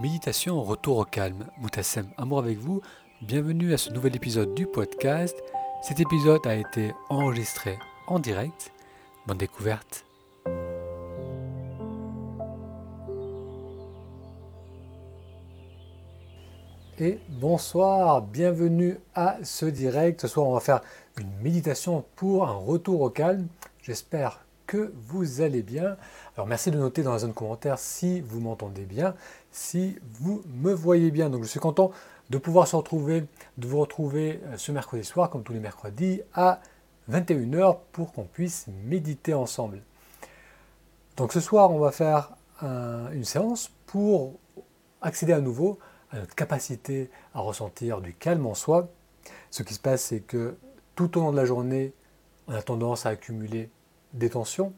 Méditation, retour au calme. Moutassem, amour avec vous. Bienvenue à ce nouvel épisode du podcast. Cet épisode a été enregistré en direct. Bonne découverte. Et bonsoir, bienvenue à ce direct. Ce soir, on va faire une méditation pour un retour au calme. J'espère que vous allez bien. Alors merci de noter dans la zone commentaire si vous m'entendez bien, si vous me voyez bien. Donc je suis content de pouvoir se retrouver, de vous retrouver euh, ce mercredi soir, comme tous les mercredis, à 21h pour qu'on puisse méditer ensemble. Donc ce soir, on va faire une séance pour accéder à nouveau à notre capacité à ressentir du calme en soi. Ce qui se passe, c'est que tout au long de la journée, on a tendance à accumuler des tensions.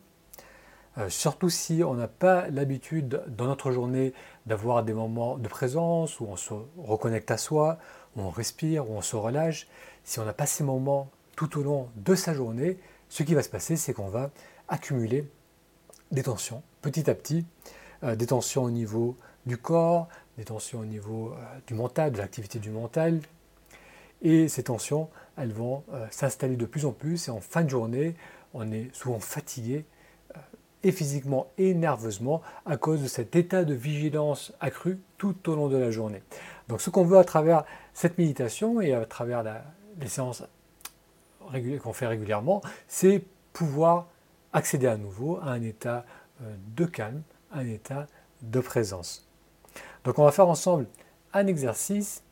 Euh, surtout si on n'a pas l'habitude dans notre journée d'avoir des moments de présence où on se reconnecte à soi, où on respire, où on se relâche. Si on n'a pas ces moments tout au long de sa journée, ce qui va se passer, c'est qu'on va accumuler des tensions petit à petit, euh, des tensions au niveau du corps, des tensions au niveau euh, du mental, de l'activité du mental. Et ces tensions, elles vont s'installer de plus en plus et en fin de journée, on est souvent fatigué, euh, et physiquement et nerveusement, à cause de cet état de vigilance accru tout au long de la journée. Donc ce qu'on veut à travers cette méditation et à travers les séances qu'on fait régulièrement, c'est pouvoir accéder à nouveau à un état euh, de calme, un état de présence. Donc on va faire ensemble un exercice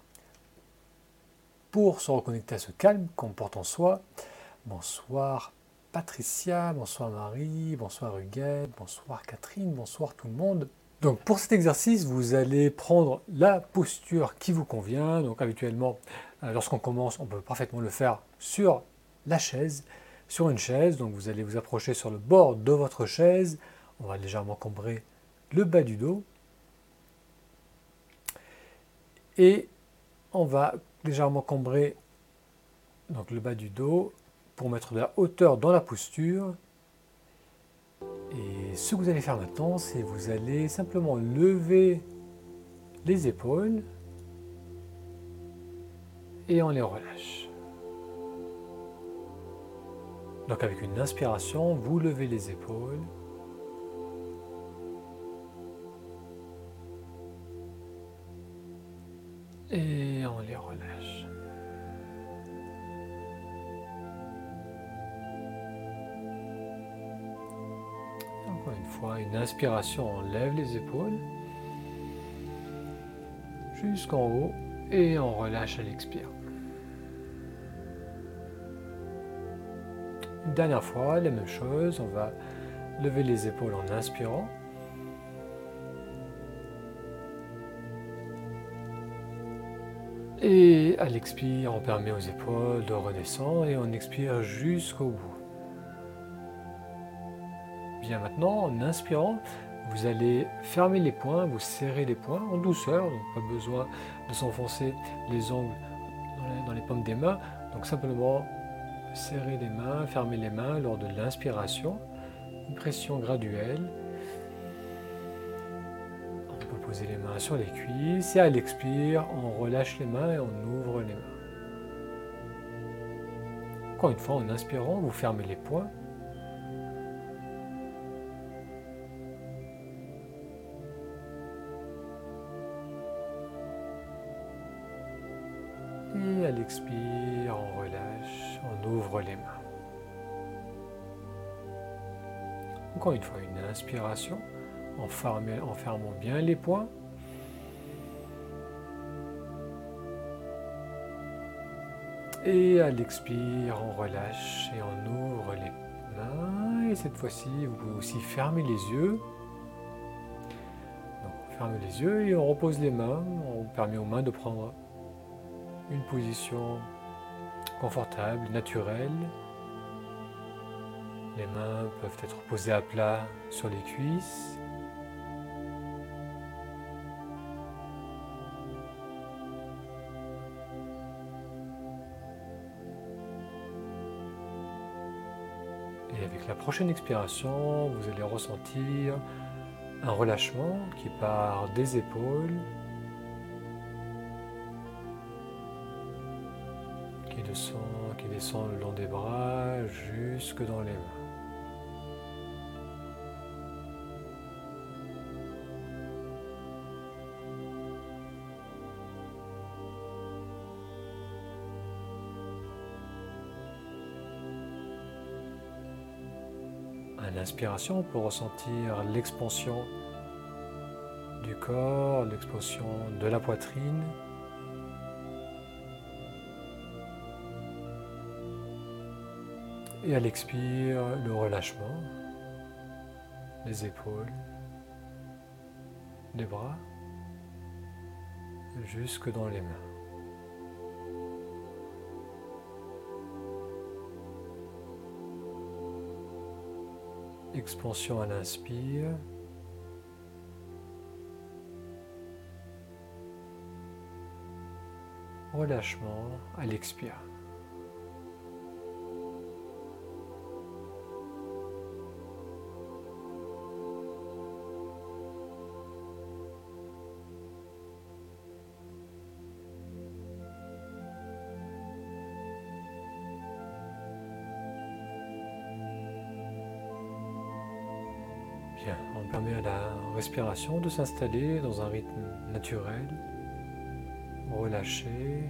pour se reconnecter à ce calme qu'on porte en soi. Bonsoir Patricia, bonsoir Marie, bonsoir Huguette, bonsoir Catherine, bonsoir tout le monde. Donc pour cet exercice, vous allez prendre la posture qui vous convient. Donc habituellement, euh, lorsqu'on commence, on peut parfaitement le faire sur la chaise, sur une chaise. Donc vous allez vous approcher sur le bord de votre chaise. On va légèrement combrer le bas du dos. Et on va légèrement combrer donc le bas du dos pour mettre de la hauteur dans la posture. Et ce que vous allez faire maintenant, c'est vous allez simplement lever les épaules et on les relâche. Donc avec une inspiration, vous levez les épaules. Et on les relâche. Une inspiration, on lève les épaules jusqu'en haut et on relâche à l'expire. Une dernière fois, la même chose, on va lever les épaules en inspirant. Et à l'expire, on permet aux épaules de redescendre et on expire jusqu'au bout maintenant, en inspirant, vous allez fermer les poings, vous serrez les poings en douceur, donc pas besoin de s'enfoncer les ongles dans les, pommes des mains. Donc simplement serrer les mains, fermer les mains lors de l'inspiration, une pression graduelle. On peut poser les mains sur les cuisses et à l'expire, on relâche les mains et on ouvre les mains. Encore une fois, en inspirant, vous fermez les poings Et à l'expire, on relâche, on ouvre les mains. Encore une fois, une inspiration en, fermant bien les poings. Et à l'expire, on relâche et on ouvre les mains. Et cette fois-ci, vous pouvez aussi fermer les yeux. Donc, on ferme les yeux et on repose les mains. On permet aux mains de prendre une position confortable, naturelle. Les mains peuvent être posées à plat sur les cuisses. Et avec la prochaine expiration, vous allez ressentir un relâchement qui part des épaules qui descend le long des bras jusque dans les mains. À l'inspiration, on peut ressentir l'expansion du corps, l'expansion de la poitrine. Et à l'expire, le relâchement des épaules, des bras, jusque dans les mains. Expansion à l'inspire. Relâchement à l'expire. Respiration de s'installer dans un rythme naturel, relâché.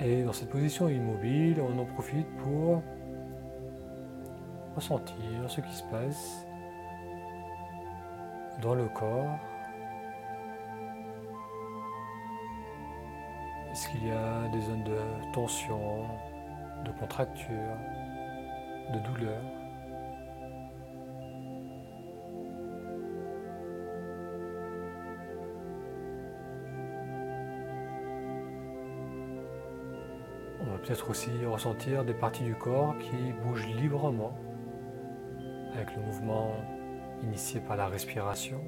Et dans cette position immobile, on en profite pour ressentir ce qui se passe dans le corps. Qu'il y a des zones de tension, de contracture, de douleur On va peut-être aussi ressentir des parties du corps qui bougent librement avec le mouvement initié par la respiration.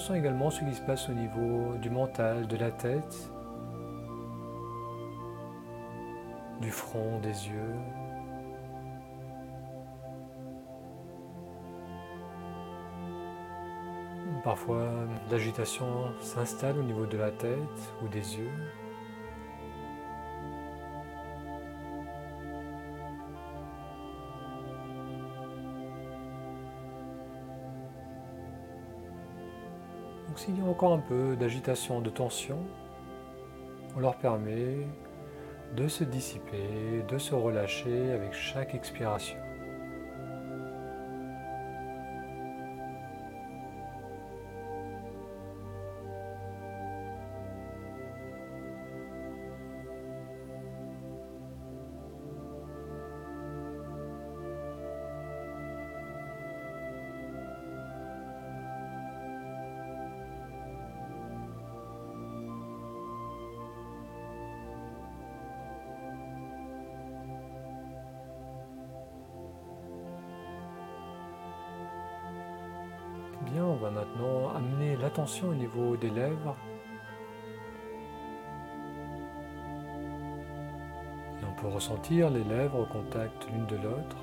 Ressent également ce qui se passe au niveau du mental, de la tête, du front, des yeux. Parfois, l'agitation s'installe au niveau de la tête ou des yeux. S'il y a encore un peu d'agitation, de tension, on leur permet de se dissiper, de se relâcher avec chaque expiration. Va maintenant amener l'attention au niveau des lèvres. Et on peut ressentir les lèvres au contact l'une de l'autre.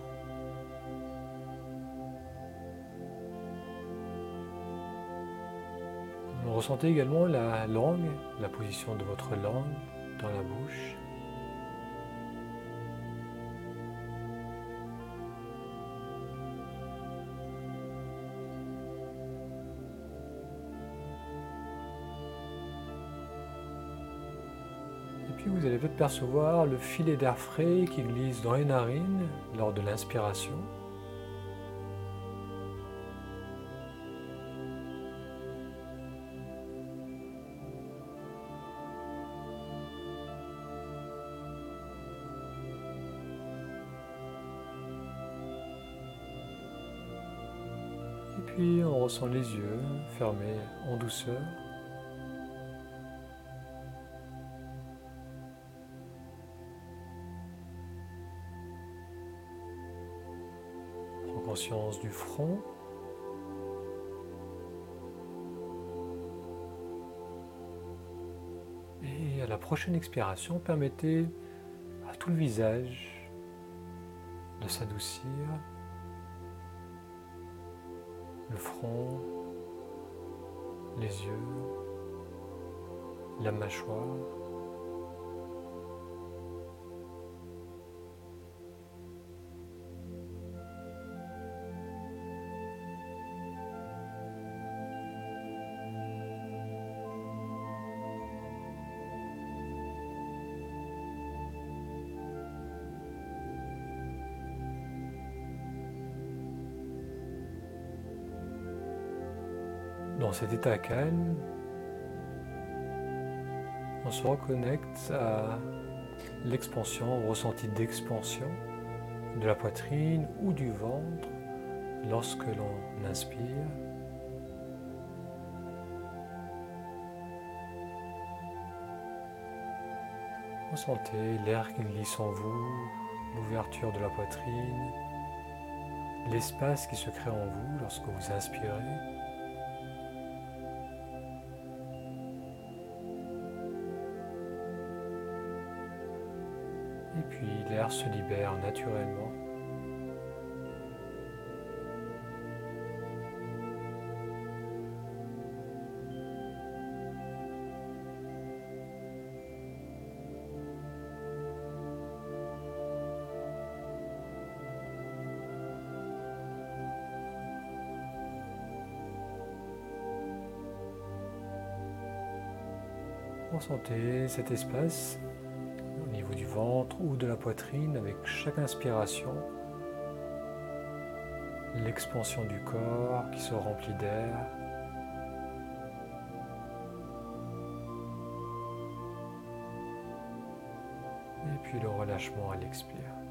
Ressentez également la langue, la position de votre langue dans la bouche. Allez peut-être percevoir le filet d'air frais qui glisse dans les narines lors de l'inspiration. Et Puis on ressent les yeux fermés en douceur. Front. Et à la prochaine expiration, permettez à tout le visage de s'adoucir le front, les yeux, la mâchoire. Cet état calme, on se reconnecte à l'expansion, au ressenti d'expansion de la poitrine ou du ventre lorsque l'on inspire. Ressentez l'air qui glisse en vous, l'ouverture de la poitrine, l'espace qui se crée en vous lorsque vous inspirez. Puis l'air se libère naturellement. Ressentez cet espace ou de la poitrine avec chaque inspiration, l'expansion du corps qui se remplit d'air. Et puis le relâchement à l'expire.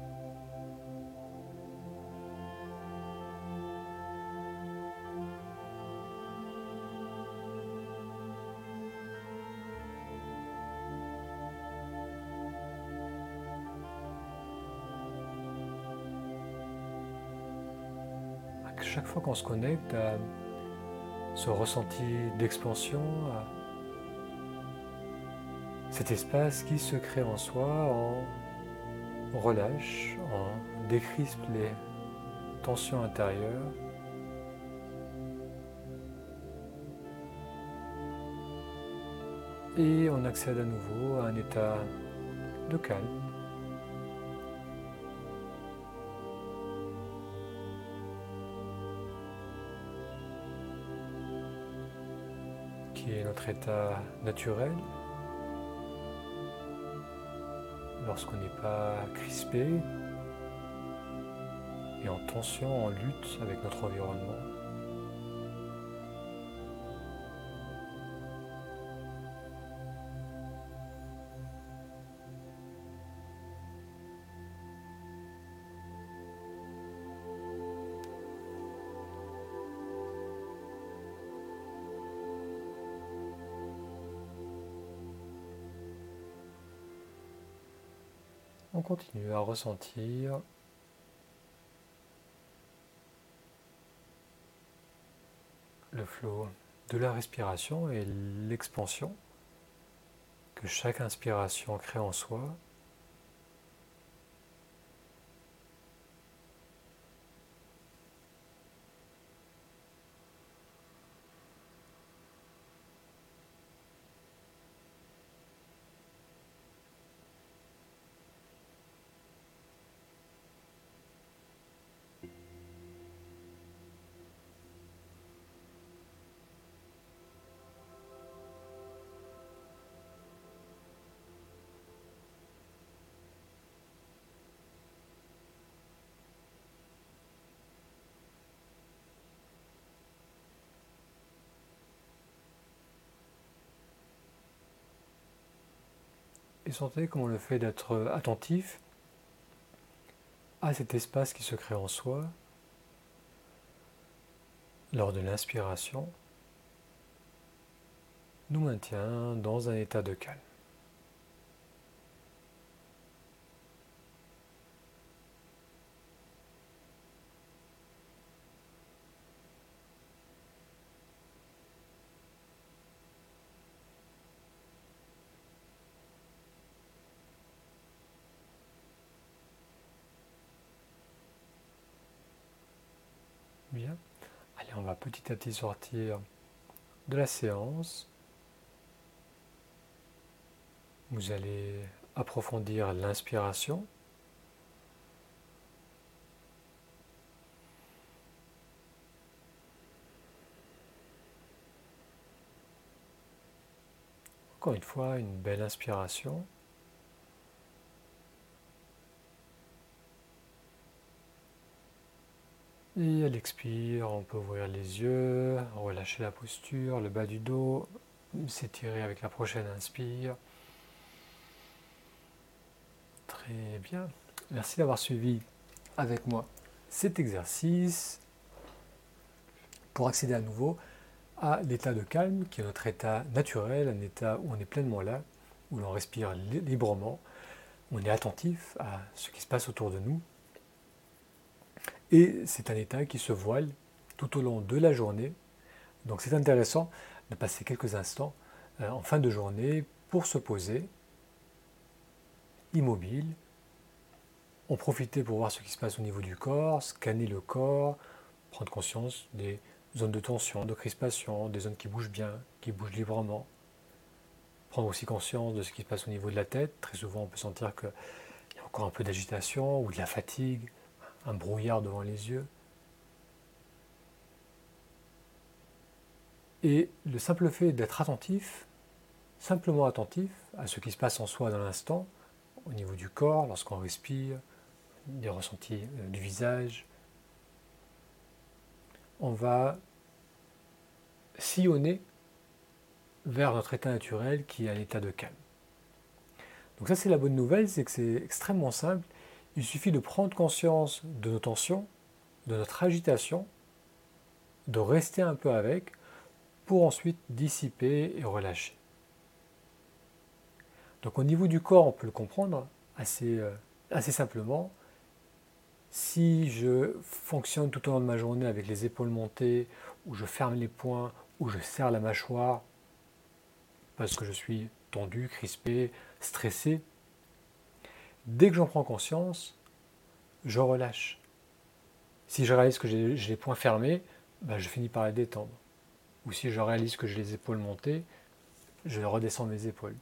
Chaque fois qu'on se connecte à ce ressenti d'expansion, à cet espace qui se crée en soi, on relâche, on décrispe les tensions intérieures. Et on accède à nouveau à un état de calme. Qui notre état naturel, lorsqu'on n'est pas crispé et en tension, en lutte avec notre environnement. On continue à ressentir. Le flot de la respiration et l'expansion que chaque inspiration crée en soi Et sentez comment le fait d'être attentif à cet espace qui se crée en soi lors de l'inspiration, nous maintient dans un état de calme. Bien. Allez, on va petit à petit sortir de la séance. Vous allez approfondir l'inspiration. Encore une fois, une belle inspiration. Et à l'expire, on peut ouvrir les yeux, relâcher la posture, le bas du dos, s'étirer avec la prochaine inspire. Très bien. Merci d'avoir suivi avec moi cet exercice pour accéder à nouveau à l'état de calme qui est notre état naturel, un état où on est pleinement là, où l'on respire librement, où on est attentif à ce qui se passe autour de nous, et c'est un état qui se voile tout au long de la journée. Donc c'est intéressant de passer quelques instants euh, en fin de journée pour se poser, immobile, en profiter pour voir ce qui se passe au niveau du corps, scanner le corps, prendre conscience des zones de tension, de crispation, des zones qui bougent bien, qui bougent librement. Prendre aussi conscience de ce qui se passe au niveau de la tête. Très souvent, on peut sentir qu'il y a encore un peu d'agitation ou de la fatigue un brouillard devant les yeux. Et le simple fait d'être attentif, simplement attentif à ce qui se passe en soi dans l'instant, au niveau du corps, lorsqu'on respire, des ressentis euh, du visage, on va sillonner vers notre état naturel qui est un état de calme. Donc ça c'est la bonne nouvelle, c'est que c'est extrêmement simple il suffit de prendre conscience de nos tensions, de notre agitation, de rester un peu avec, pour ensuite dissiper et relâcher. Donc au niveau du corps, on peut le comprendre assez, euh, assez simplement. Si je fonctionne tout au long de ma journée avec les épaules montées, ou je ferme les poings, ou je serre la mâchoire, parce que je suis tendu, crispé, stressé, Dès que j'en prends conscience, je relâche. Si je réalise que j'ai les poings fermés, ben, je finis par les détendre. Ou si je réalise que j'ai les épaules montées, je redescends mes épaules.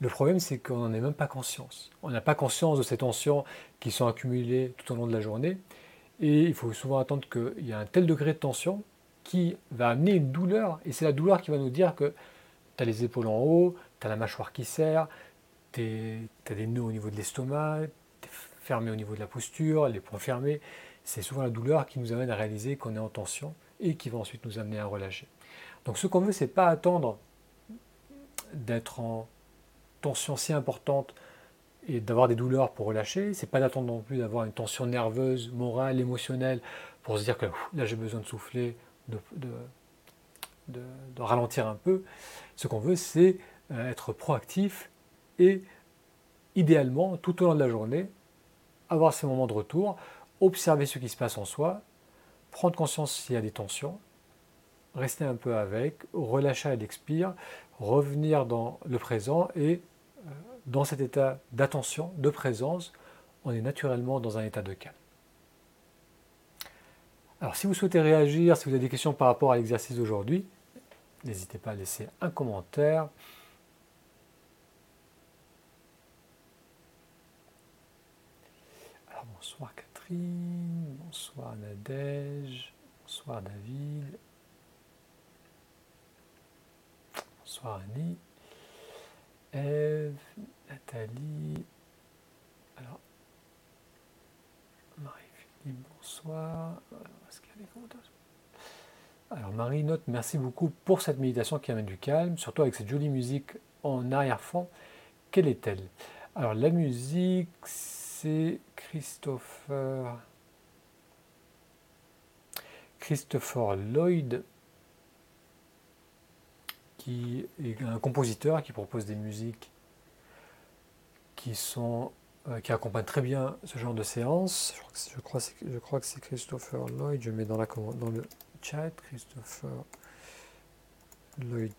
Le problème, c'est qu'on n'en est même pas conscience. On n'a pas conscience de ces tensions qui sont accumulées tout au long de la journée. Et il faut souvent attendre qu'il y a un tel degré de tension qui va amener une douleur. Et c'est la douleur qui va nous dire que tu as les épaules en haut, tu as la mâchoire qui serre, tu as des nœuds au niveau de l'estomac, tu es fermé au niveau de la posture, les points fermés. C'est souvent la douleur qui nous amène à réaliser qu'on est en tension et qui va ensuite nous amener à relâcher. Donc ce qu'on veut, c'est pas attendre d'être en tension si importante et d'avoir des douleurs pour relâcher. C'est pas d'attendre non plus d'avoir une tension nerveuse, morale, émotionnelle pour se dire que là j'ai besoin de souffler, de, de, ralentir un peu. Ce qu'on veut, c'est euh, être proactif et idéalement, tout au long de la journée, avoir ces moments de retour, observer ce qui se passe en soi, prendre conscience s'il y a des tensions, rester un peu avec, relâcher à l'expire, revenir dans le présent et euh, dans cet état d'attention, de présence, on est naturellement dans un état de calme. Alors si vous souhaitez réagir, si vous avez des questions par rapport à l'exercice d'aujourd'hui, n'hésitez pas à laisser un commentaire. Bonsoir Bonsoir Nadège, bonsoir David, bonsoir Annie, Eve, Nathalie, alors Marie-Philippe, bonsoir. Alors Marie note, merci beaucoup pour cette méditation qui amène du calme, surtout avec cette jolie musique en arrière-fond. Quelle est-elle? Alors la musique, Christopher. Christopher Lloyd, qui est un compositeur qui propose des musiques qui sont euh, qui accompagnent très bien ce genre de séance. Je crois, je crois que c'est Christopher Lloyd. Je mets dans, la, dans le chat Christopher Lloyd.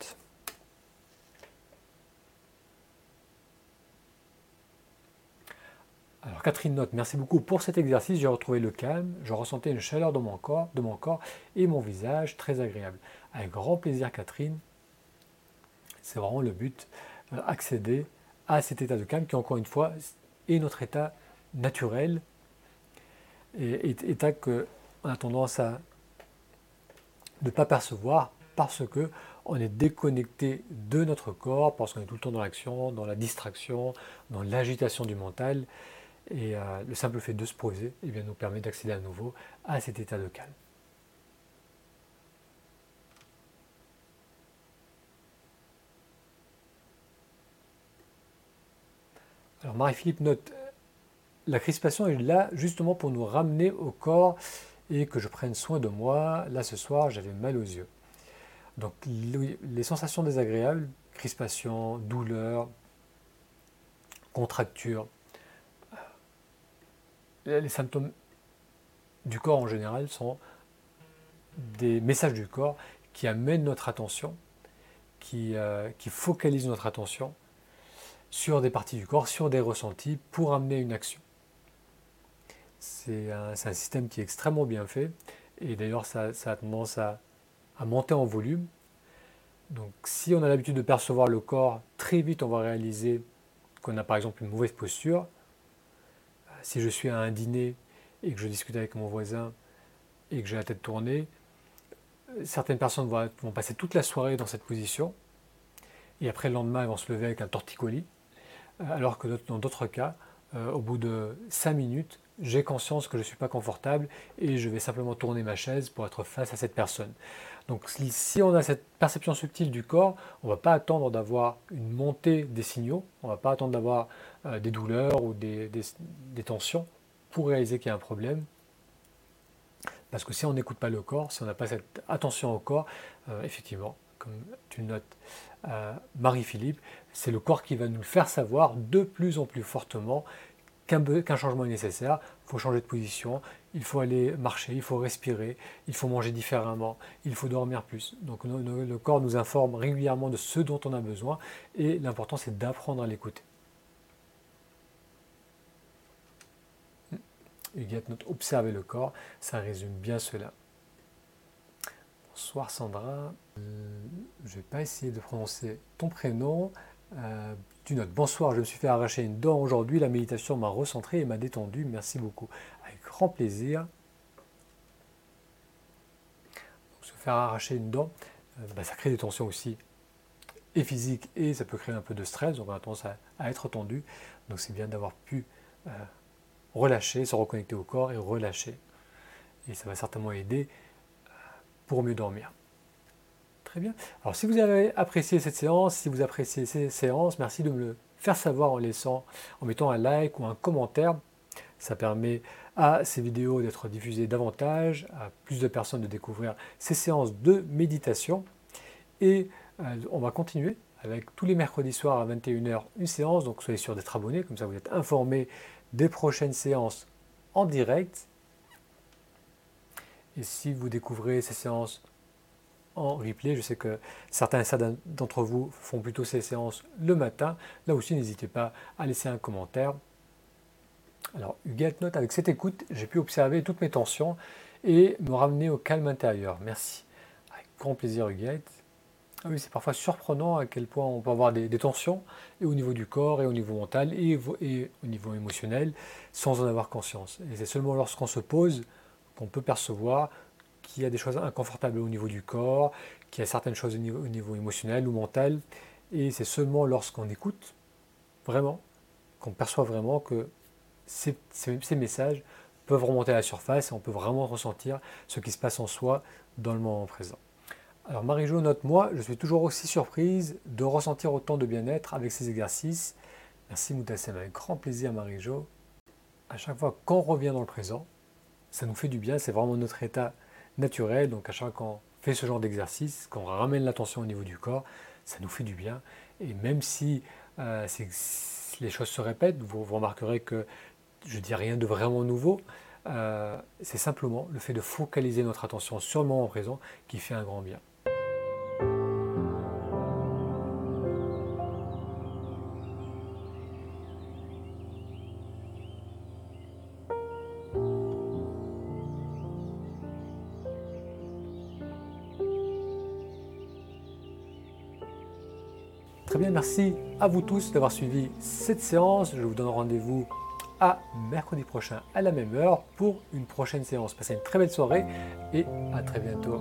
Alors Catherine note, merci beaucoup pour cet exercice, j'ai retrouvé le calme, je ressentais une chaleur dans mon corps, de mon corps et mon visage très agréable. Avec grand plaisir Catherine, c'est vraiment le but, euh, accéder à cet état de calme qui encore une fois est notre état naturel état que on a tendance à ne pas percevoir parce que on est déconnecté de notre corps, parce qu'on est tout le temps dans l'action, dans la distraction, dans l'agitation du mental. Et euh, le simple fait de se poser eh nous permet d'accéder à nouveau à cet état de calme. Alors Marie-Philippe note, la crispation est là justement pour nous ramener au corps et que je prenne soin de moi. Là ce soir j'avais mal aux yeux. Donc les sensations désagréables, crispation, douleur, contracture, les symptômes du corps en général sont des messages du corps qui amènent notre attention, qui, euh, qui focalisent notre attention sur des parties du corps, sur des ressentis pour amener une action. C'est un, système qui est extrêmement bien fait et d'ailleurs ça, a tendance à monter en volume. Donc si on a l'habitude de percevoir le corps, très vite on va réaliser qu'on a par exemple une mauvaise posture, si je suis à un dîner et que je discute avec mon voisin et que j'ai la tête tournée, certaines personnes vont, passer toute la soirée dans cette position et après le lendemain, elles vont se lever avec un torticolis, alors que dans d'autres cas, euh, au bout de 5 minutes, j'ai conscience que je ne suis pas confortable et je vais simplement tourner ma chaise pour être face à cette personne. Donc si on a cette perception subtile du corps, on ne va pas attendre d'avoir une montée des signaux, on ne va pas attendre d'avoir euh, des douleurs ou des, tensions pour réaliser qu'il y a un problème. Parce que si on n'écoute pas le corps, si on n'a pas cette attention au corps, euh, effectivement, comme tu notes, Marie-Philippe, c'est le corps qui va nous faire savoir de plus en plus fortement qu'un changement est nécessaire, il faut changer de position, il faut aller marcher, il faut respirer, il faut manger différemment, il faut dormir plus. Donc le corps nous informe régulièrement de ce dont on a besoin et l'important c'est d'apprendre à l'écouter. Note observer le corps, ça résume bien cela. Bonsoir Sandra, euh, je ne vais pas essayer de prononcer ton prénom. Euh, tu notes Bonsoir, je me suis fait arracher une dent aujourd'hui. La méditation m'a recentré et m'a détendu. Merci beaucoup. Avec grand plaisir. se faire arracher une dent, euh, bah, ça crée des tensions aussi et physiques et ça peut créer un peu de stress. Donc on a tendance à, être tendu. Donc c'est bien d'avoir pu euh, relâcher, se reconnecter au corps et relâcher. Et ça va certainement aider pour mieux dormir bien. Alors si vous avez apprécié cette séance, si vous appréciez ces séances, merci de me le faire savoir en laissant, en mettant un like ou un commentaire. Ça permet à ces vidéos d'être diffusées davantage, à plus de personnes de découvrir ces séances de méditation. Et euh, on va continuer avec tous les mercredis soirs à 21h une séance. Donc soyez sûr d'être abonné, comme ça vous êtes informé des prochaines séances en direct. Et si vous découvrez ces séances en replay. Je sais que certains d'entre vous font plutôt ces séances le matin. Là aussi, n'hésitez pas à laisser un commentaire. Alors, Huguette note, avec cette écoute, j'ai pu observer toutes mes tensions et me ramener au calme intérieur. Merci. Avec grand plaisir, Huguette. Ah oui, c'est parfois surprenant à quel point on peut avoir des, tensions, et au niveau du corps, et au niveau mental, et, et au niveau émotionnel, sans en avoir conscience. Et c'est seulement lorsqu'on se pose qu'on peut percevoir qu'il y a des choses inconfortables au niveau du corps, qu'il y a certaines choses au niveau, émotionnel ou mental. Et c'est seulement lorsqu'on écoute vraiment, qu'on perçoit vraiment que ces, messages peuvent remonter à la surface et on peut vraiment ressentir ce qui se passe en soi dans le moment présent. Alors Marie-Jo note moi, je suis toujours aussi surprise de ressentir autant de bien-être avec ces exercices. Merci Moutassem, avec grand plaisir Marie-Jo. À chaque fois qu'on revient dans le présent, ça nous fait du bien, c'est vraiment notre état naturel. Donc à chaque fois qu'on fait ce genre d'exercice, qu'on ramène l'attention au niveau du corps, ça nous fait du bien. Et même si euh, les choses se répètent, vous, remarquerez que je dis rien de vraiment nouveau. Euh, c'est simplement le fait de focaliser notre attention sur le moment présent qui fait un grand bien. Très bien, merci à vous tous d'avoir suivi cette séance. Je vous donne rendez-vous à mercredi prochain à la même heure pour une prochaine séance. Passez une très belle soirée et à très bientôt.